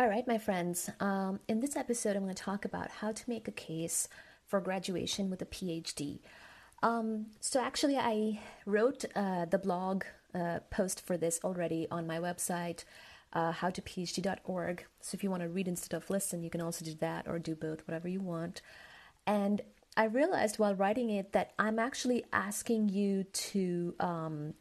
All right, my friends. Um, in this episode, I'm going to talk about how to make a case for graduation with a PhD. Um, so, actually, I wrote uh, the blog uh, post for this already on my website, uh, howtophd.org. So, if you want to read instead of listen, you can also do that or do both, whatever you want. And I realized while writing it that I'm actually asking you to um,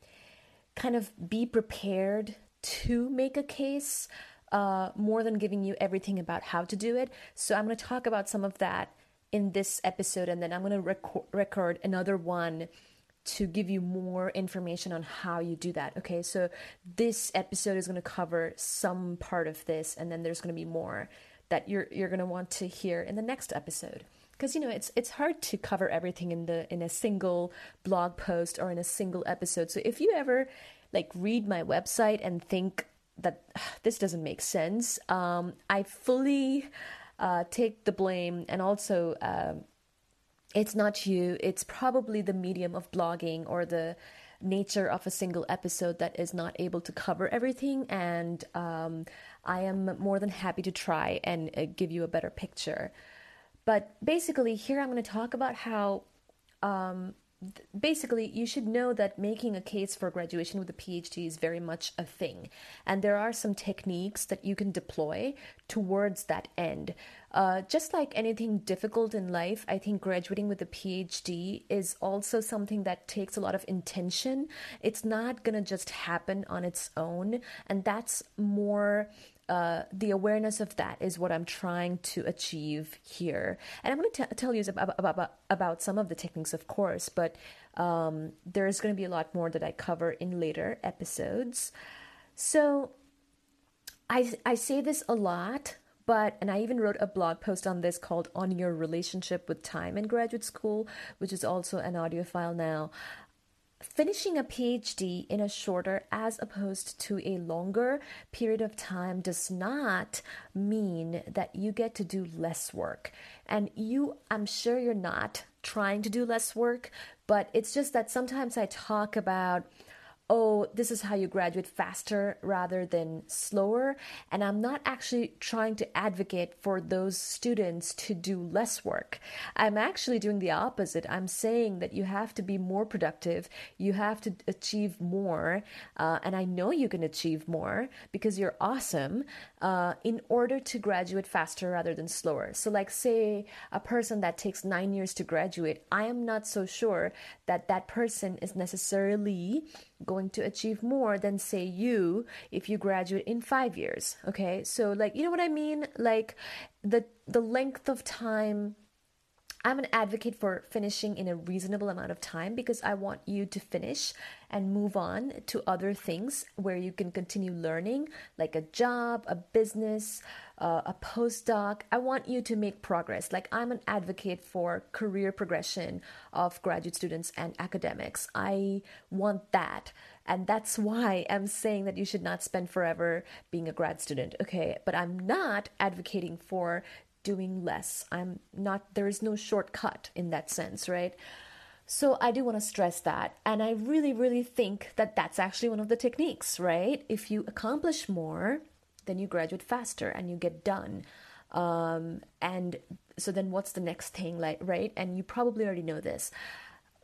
kind of be prepared to make a case uh, more than giving you everything about how to do it. So I'm going to talk about some of that in this episode, and then I'm going to record, record another one to give you more information on how you do that. Okay, so this episode is going to cover some part of this, and then there's going to be more that you're you're going to want to hear in the next episode because you know it's it's hard to cover everything in the in a single blog post or in a single episode so if you ever like read my website and think that this doesn't make sense. Um, I fully uh, take the blame, and also uh, it's not you. It's probably the medium of blogging or the nature of a single episode that is not able to cover everything. And um, I am more than happy to try and uh, give you a better picture. But basically, here I'm going to talk about how um, basically you should know that making a case for graduation with a phd is very much a thing. And there are some techniques that you can deploy towards that end. Uh, just like anything difficult in life i think graduating with a phd is also something that takes a lot of intention. It's not going to just happen on its own. And that's more uh, the awareness of that is what I'm trying to achieve here. And I'm going to tell you about, about, about some of the techniques, of course, but um, there's going to be a lot more that I cover in later episodes. So I, I say this a lot, but, and I even wrote a blog post on this called On Your Relationship with Time in Graduate School, which is also an audio file now finishing a PhD in a shorter as opposed to a longer period of time does not mean that you get to do less work. And you, I'm sure you're not trying to do less work, but it's just that sometimes I talk about oh, this is how you graduate faster rather than slower. And I'm not actually trying to advocate for those students to do less work. I'm actually doing the opposite. I'm saying that you have to be more productive, you have to achieve more. Uh, and I know you can achieve more because you're awesome uh, in order to graduate faster rather than slower. So, like, say a person that takes nine years to graduate, I am not so sure that that person is necessarily going to achieve more than say you if you graduate in 5 years okay? So like you know what i mean? Like the the length of time I'm an advocate for finishing in a reasonable amount of time because I want you to finish and move on to other things where you can continue learning, like a job, a business, uh, a postdoc. I want you to make progress. Like, I'm an advocate for career progression of graduate students and academics. I want that. And that's why I'm saying that you should not spend forever being a grad student, okay? But I'm not advocating for doing less. I'm not, there is no shortcut in that sense, right? So I do want to stress that. And I really, really think that that's actually one of the techniques, right? If you accomplish more, then you graduate faster and you get done. Um, and so then what's the next thing, like, right? And you probably already know this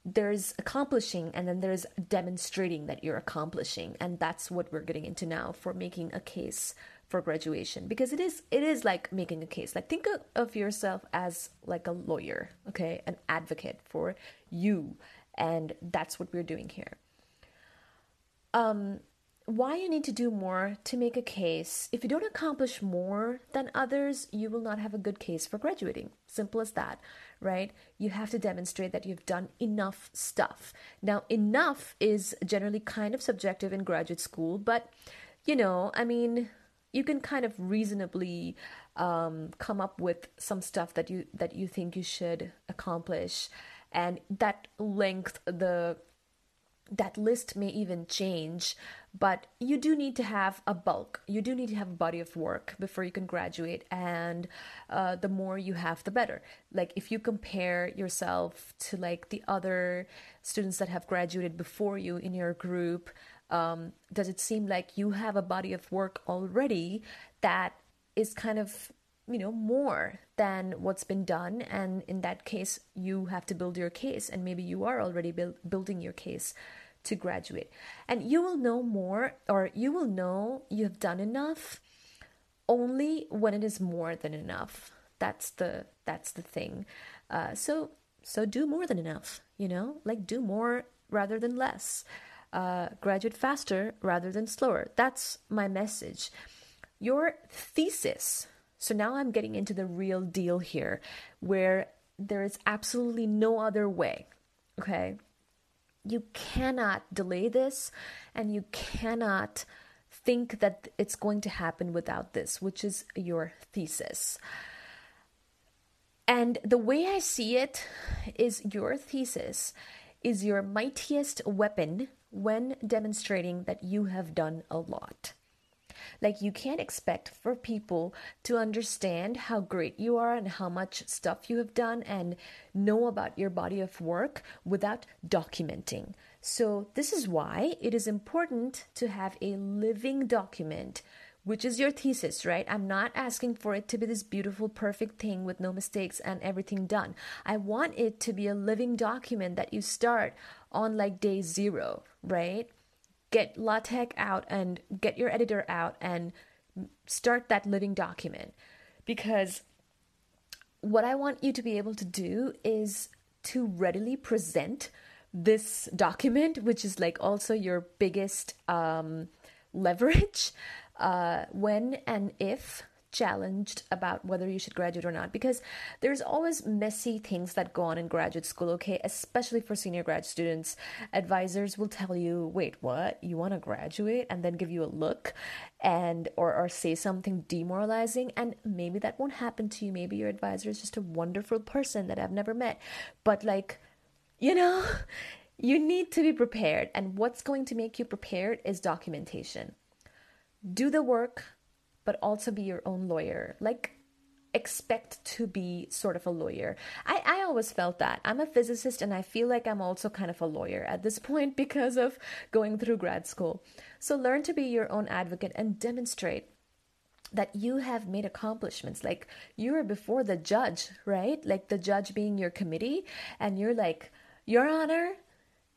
there's accomplishing and then there's demonstrating that you're accomplishing and that's what we're getting into now for making a case for graduation because it is it is like making a case. Like think of yourself as like a lawyer okay? An advocate for you and that's what we're doing here. Um why you need to do more to make a case. If you don't accomplish more than others you will not have a good case for graduating. Simple as that right? You have to demonstrate that you've done enough stuff. Now enough is generally kind of subjective in graduate school but you know i mean you can kind of reasonably um, come up with some stuff that you that you think you should accomplish. And that length the that list may even change but you do need to have a bulk. You do need to have a body of work before you can graduate. And uh, the more you have the better. Like if you compare yourself to like the other students that have graduated before you in your group um, does it seem like you have a body of work already that is kind of you know more than what's been done? And in that case you have to build your case and maybe you are already build, building your case to graduate. And you will know more or you will know you have done enough only when it is more than enough. That's the that's the thing. Uh, so so do more than enough you know? Like do more rather than less uh, graduate faster rather than slower that's my message your thesis so now I'm getting into the real deal here, where there is absolutely no other way. Okay. You cannot delay this and you cannot think that it's going to happen without this, which is your thesis. And the way I see it is your thesis is your mightiest weapon when demonstrating that you have done a lot. Like, you can't expect for people to understand how great you are and how much stuff you have done and know about your body of work without documenting. So, this is why it is important to have a living document which is your thesis, right? I'm not asking for it to be this beautiful, perfect thing with no mistakes and everything done. I want it to be a living document that you start on like day zero, right? get LaTeX out and get your editor out and start that living document. Because what I want you to be able to do is to readily present this document, which is like also your biggest um, leverage uh, when and if challenged about whether you should graduate or not because there's always messy things that go on in graduate school okay? Especially for senior grad students. Advisors will tell you wait what? You want to graduate and then give you a look and or, or say something demoralizing? And maybe that won't happen to you. Maybe your advisor is just a wonderful person that i've never met. But like you know you need to be prepared. And what's going to make you prepared is documentation. Do the work but also be your own lawyer. Like, expect to be sort of a lawyer. I, I always felt that. I'm a physicist and I feel like I'm also kind of a lawyer at this point because of going through grad school. So learn to be your own advocate and demonstrate that you have made accomplishments. Like you were before the judge, right? Like the judge being your committee, and you're like, Your Honor,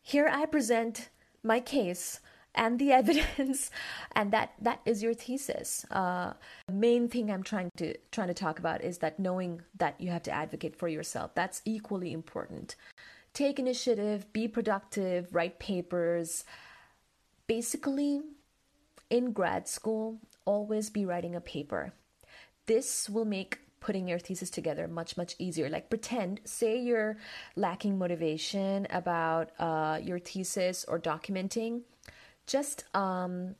here I present my case and the evidence and that that is your thesis. Uh, the main thing i'm trying to trying to talk about is that knowing that you have to advocate for yourself. That's equally important. Take initiative be productive write papers. Basically in grad school always be writing a paper. This will make putting your thesis together much much easier. Like pretend say you're lacking motivation about uh, your thesis or documenting just um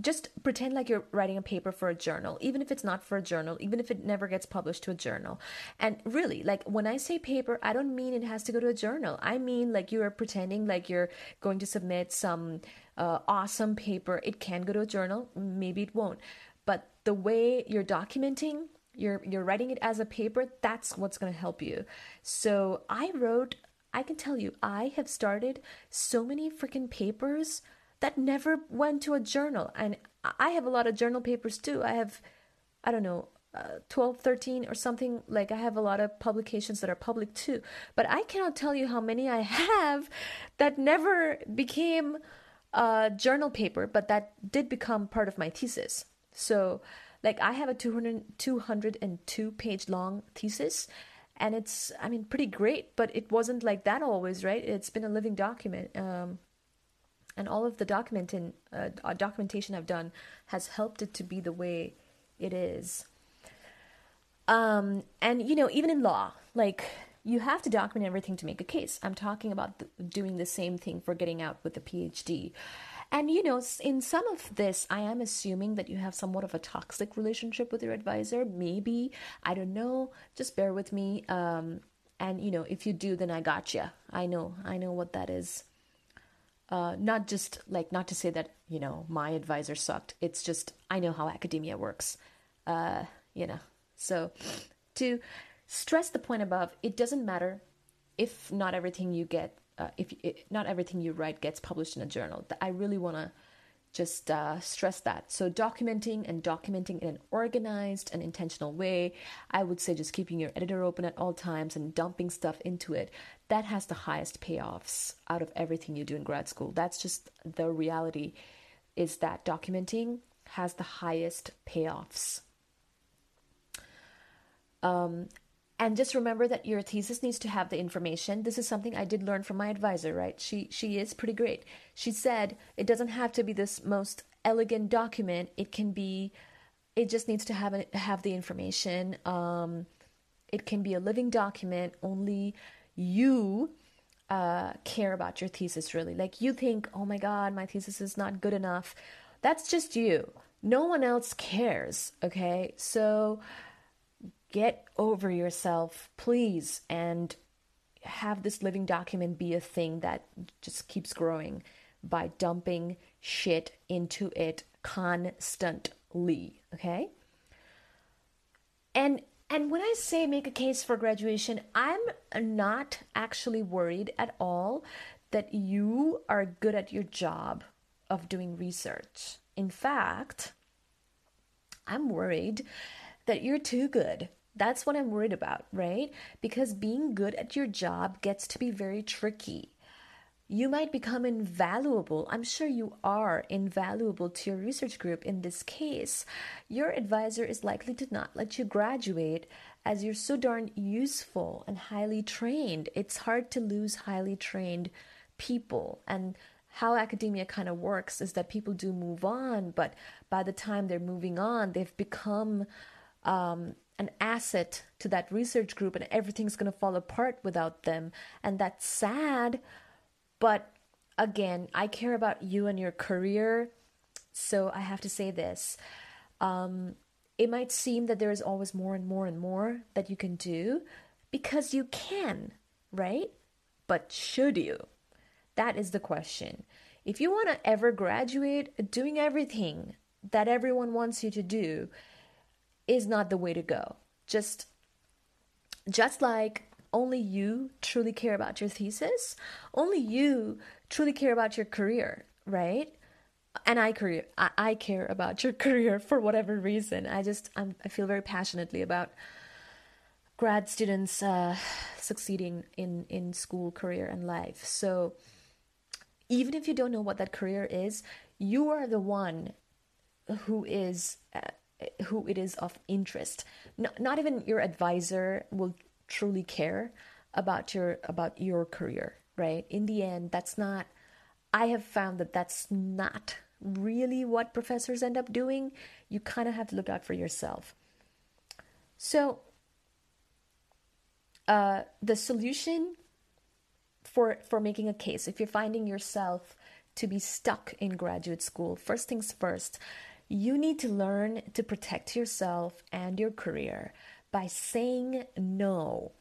just pretend like you're writing a paper for a journal, even if it's not for a journal, even if it never gets published to a journal. And really, like when I say paper, I don't mean it has to go to a journal. I mean like you're pretending like you're going to submit some uh, awesome paper. It can go to a journal, maybe it won't. But the way you're documenting, you're you're writing it as a paper, that's what's going to help you. So I wrote I can tell you, I have started so many freaking papers that never went to a journal. And I have a lot of journal papers too. I have, I don't know, uh, 12, 13 or something. Like I have a lot of publications that are public too. But I cannot tell you how many I have that never became a journal paper, but that did become part of my thesis. So, like, I have a 200, 202 page long thesis and it's i mean pretty great but it wasn't like that always right it's been a living document um, and all of the documenting uh, uh, documentation I've done has helped it to be the way it is. Um, and you know, even in law, like you have to document everything to make a case. I'm talking about the, doing the same thing for getting out with a PhD. And you know, in some of this, I am assuming that you have somewhat of a toxic relationship with your advisor. Maybe I don't know. Just bear with me. Um, and you know, if you do, then I got you. I know, I know what that is uh, not just like not to say that you know my advisor sucked. It's just i know how academia works. Uh, you know so to stress the point above it doesn't matter if not everything you get uh, if it, not everything you write gets published in a journal. I really want to just uh, stress that. So, documenting and documenting in an organized and intentional way. I would say just keeping your editor open at all times and dumping stuff into it. That has the highest payoffs out of everything you do in grad school. That's just the reality is that documenting has the highest payoffs. Um, and just remember that your thesis needs to have the information. This is something i did learn from my advisor right? She she is pretty great. She said it doesn't have to be this most elegant document. It can be it just needs to have a, have the information. Um, it can be a living document. Only you uh, care about your thesis really. Like you think oh my god my thesis is not good enough. That's just you. No one else cares okay? So get over yourself, please, and have this living document be a thing that just keeps growing by dumping shit into it constantly, okay? And and when I say make a case for graduation, I'm not actually worried at all that you are good at your job of doing research. In fact, I'm worried that you're too good that's what I'm worried about, right? Because being good at your job gets to be very tricky. You might become invaluable. I'm sure you are invaluable to your research group in this case. Your advisor is likely to not let you graduate as you're so darn useful and highly trained. It's hard to lose highly trained people. And how academia kind of works is that people do move on, but by the time they're moving on, they've become um, an asset to that research group and everything's going to fall apart without them. And that's sad. But again, I care about you and your career. So I have to say this. Um, it might seem that there is always more and more and more that you can do because you can, right? But should you? That is the question. If you want to ever graduate doing everything that everyone wants you to do, is not the way to go. Just just like only you truly care about your thesis, only you truly care about your career, right? And I career I, care about your career for whatever reason. I just I'm, i feel very passionately about grad students uh, succeeding in in school, career, and life. So even if you don't know what that career is, you are the one who is uh, who it is of interest. Not, not even your advisor will truly care about your about your career, right? In the end, that's not I have found that that's not really what professors end up doing. You kind of have to look out for yourself. So, uh, the solution for for making a case, if you're finding yourself to be stuck in graduate school, first things first, you need to learn to protect yourself and your career by saying no.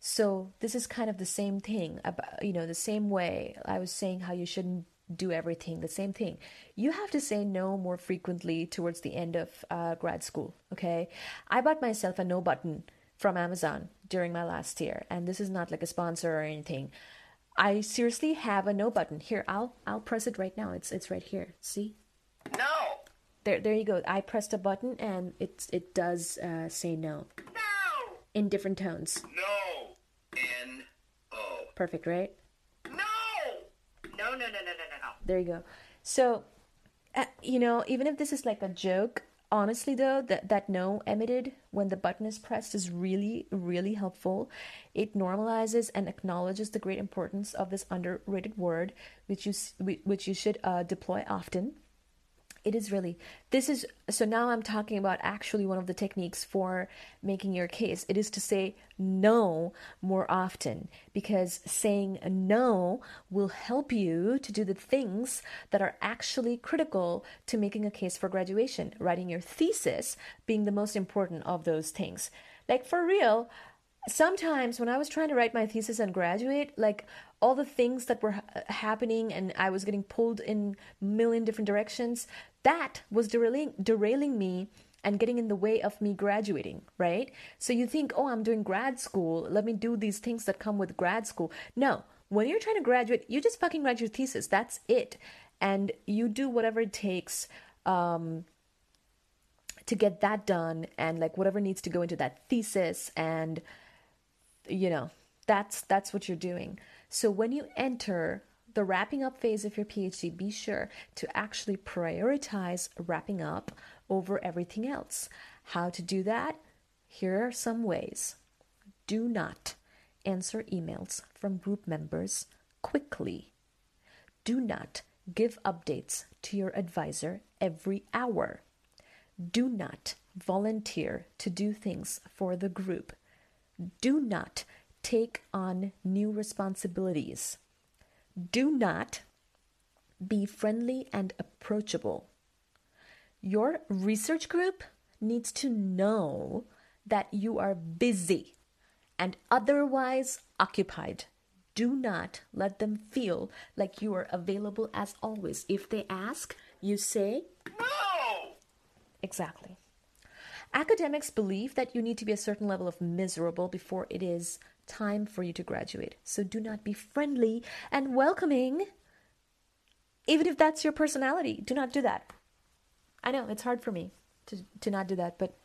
So this is kind of the same thing about you know the same way I was saying how you shouldn't do everything the same thing. You have to say no more frequently towards the end of uh, grad school okay? I bought myself a no button from amazon during my last year and this is not like a sponsor or anything. I seriously have a no button. Here i'll i'll press it right now. It's it's right here. See there, there you go. I pressed a button and it it does uh, say no. No. In different tones. No. N O. Perfect, right? No. No, no, no, no, no, no, no. There you go. So, uh, you know, even if this is like a joke, honestly though, that that no emitted when the button is pressed is really, really helpful. It normalizes and acknowledges the great importance of this underrated word, which you which you should uh, deploy often it is really this is so now i'm talking about actually one of the techniques for making your case. It is to say no more often because saying no will help you to do the things that are actually critical to making a case for graduation writing your thesis being the most important of those things. Like for real sometimes when I was trying to write my thesis and graduate, like all the things that were happening and I was getting pulled in million different directions, that was derailing derailing me and getting in the way of me graduating, right? So you think, "Oh, I'm doing grad school. Let me do these things that come with grad school." No. When you're trying to graduate, you just fucking write your thesis. That's it. and you do whatever it takes um, to get that done and like whatever needs to go into that thesis and you know that's that's what you're doing. So when you enter the wrapping up phase of your phd be sure to actually prioritize wrapping up over everything else. How to do that? Here are some ways. Do not answer emails from group members quickly. Do not give updates to your advisor every hour. Do not volunteer to do things for the group. Do not take on new responsibilities. Do not be friendly and approachable. Your research group needs to know that you are busy and otherwise occupied. Do not let them feel like you are available as always. If they ask, you say, No! Exactly. Academics believe that you need to be a certain level of miserable before it is time for you to graduate. So do not be friendly and welcoming, even if that's your personality. Do not do that. I know it's hard for me to, to not do that, but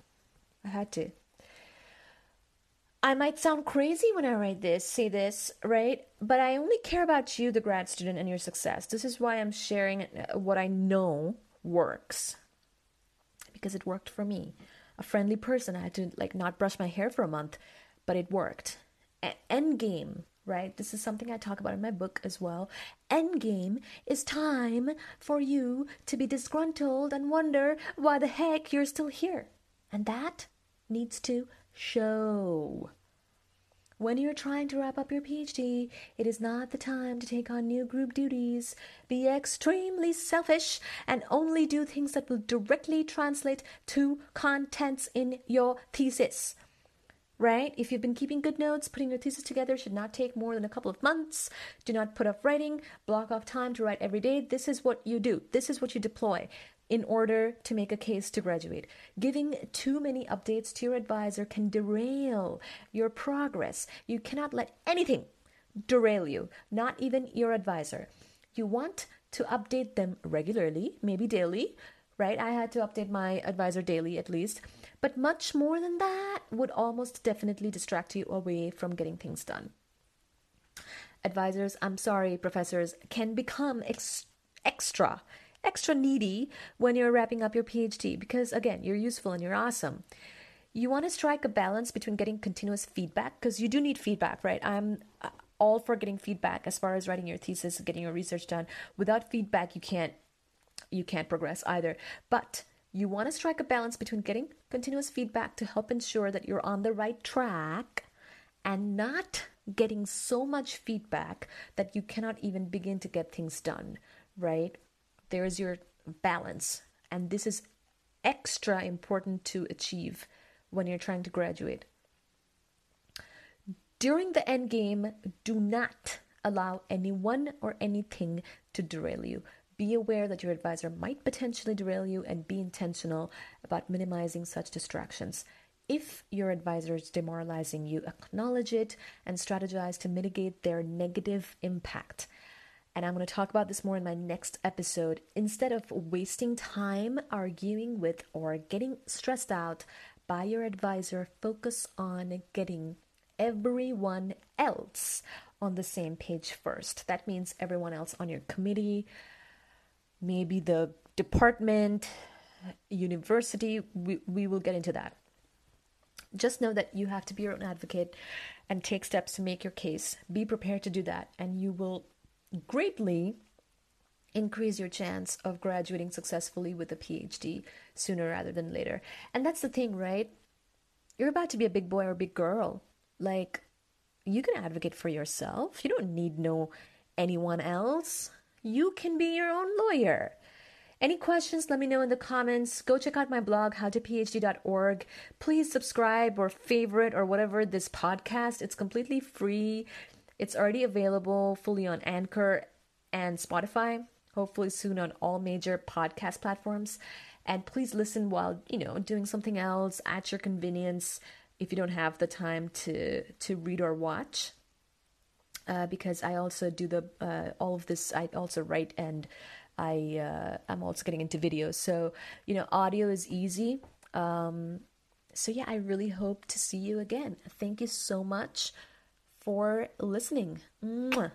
I had to. I might sound crazy when I write this, say this, right? But I only care about you, the grad student, and your success. This is why I'm sharing uh, what I know works because it worked for me. A friendly person, I had to like not brush my hair for a month, but it worked. A- Endgame, right? This is something I talk about in my book as well. Endgame is time for you to be disgruntled and wonder why the heck you're still here. And that needs to show. When you're trying to wrap up your PhD, it is not the time to take on new group duties. Be extremely selfish and only do things that will directly translate to contents in your thesis. Right? If you've been keeping good notes, putting your thesis together should not take more than a couple of months. Do not put off writing. Block off time to write every day. This is what you do. This is what you deploy in order to make a case to graduate. Giving too many updates to your advisor can derail your progress. You cannot let anything derail you, not even your advisor. You want to update them regularly, maybe daily, right? I had to update my advisor daily at least. But much more than that would almost definitely distract you away from getting things done. Advisors, I'm sorry, professors, can become ex- extra extra needy when you're wrapping up your PhD because, again, you're useful and you're awesome. You want to strike a balance between getting continuous feedback because you do need feedback, right? I'm uh, all for getting feedback as far as writing your thesis getting your research done. Without feedback, you can't you can't progress either. But you want to strike a balance between getting continuous feedback to help ensure that you're on the right track and not getting so much feedback that you cannot even begin to get things done, right? there's your balance. And this is extra important to achieve when you're trying to graduate. During the end game, do not allow anyone or anything to derail you. Be aware that your advisor might potentially derail you and be intentional about minimizing such distractions. If your advisor is demoralizing you, acknowledge it and strategize to mitigate their negative impact and I'm going to talk about this more in my next episode. Instead of wasting time arguing with or getting stressed out by your advisor, focus on getting everyone else on the same page first. That means everyone else on your committee, maybe the department, university. We, we will get into that. Just know that you have to be your own advocate and take steps to make your case. Be prepared to do that, and you will greatly increase your chance of graduating successfully with a PhD sooner rather than later. And that's the thing, right? You're about to be a big boy or a big girl. Like, you can advocate for yourself. You don't need no anyone else. You can be your own lawyer. Any questions, let me know in the comments. Go check out my blog, howtophd.org. Please subscribe or favorite or whatever this podcast. It's completely free. It's already available fully on Anchor and Spotify, hopefully soon on all major podcast platforms. And please listen while, you know, doing something else at your convenience if you don't have the time to to read or watch. Uh, because I also do the uh, all of this. I also write and I uh, I'm also getting into video. So you know, audio is easy. Um, so yeah, I really hope to see you again. Thank you so much for listening. Mwah.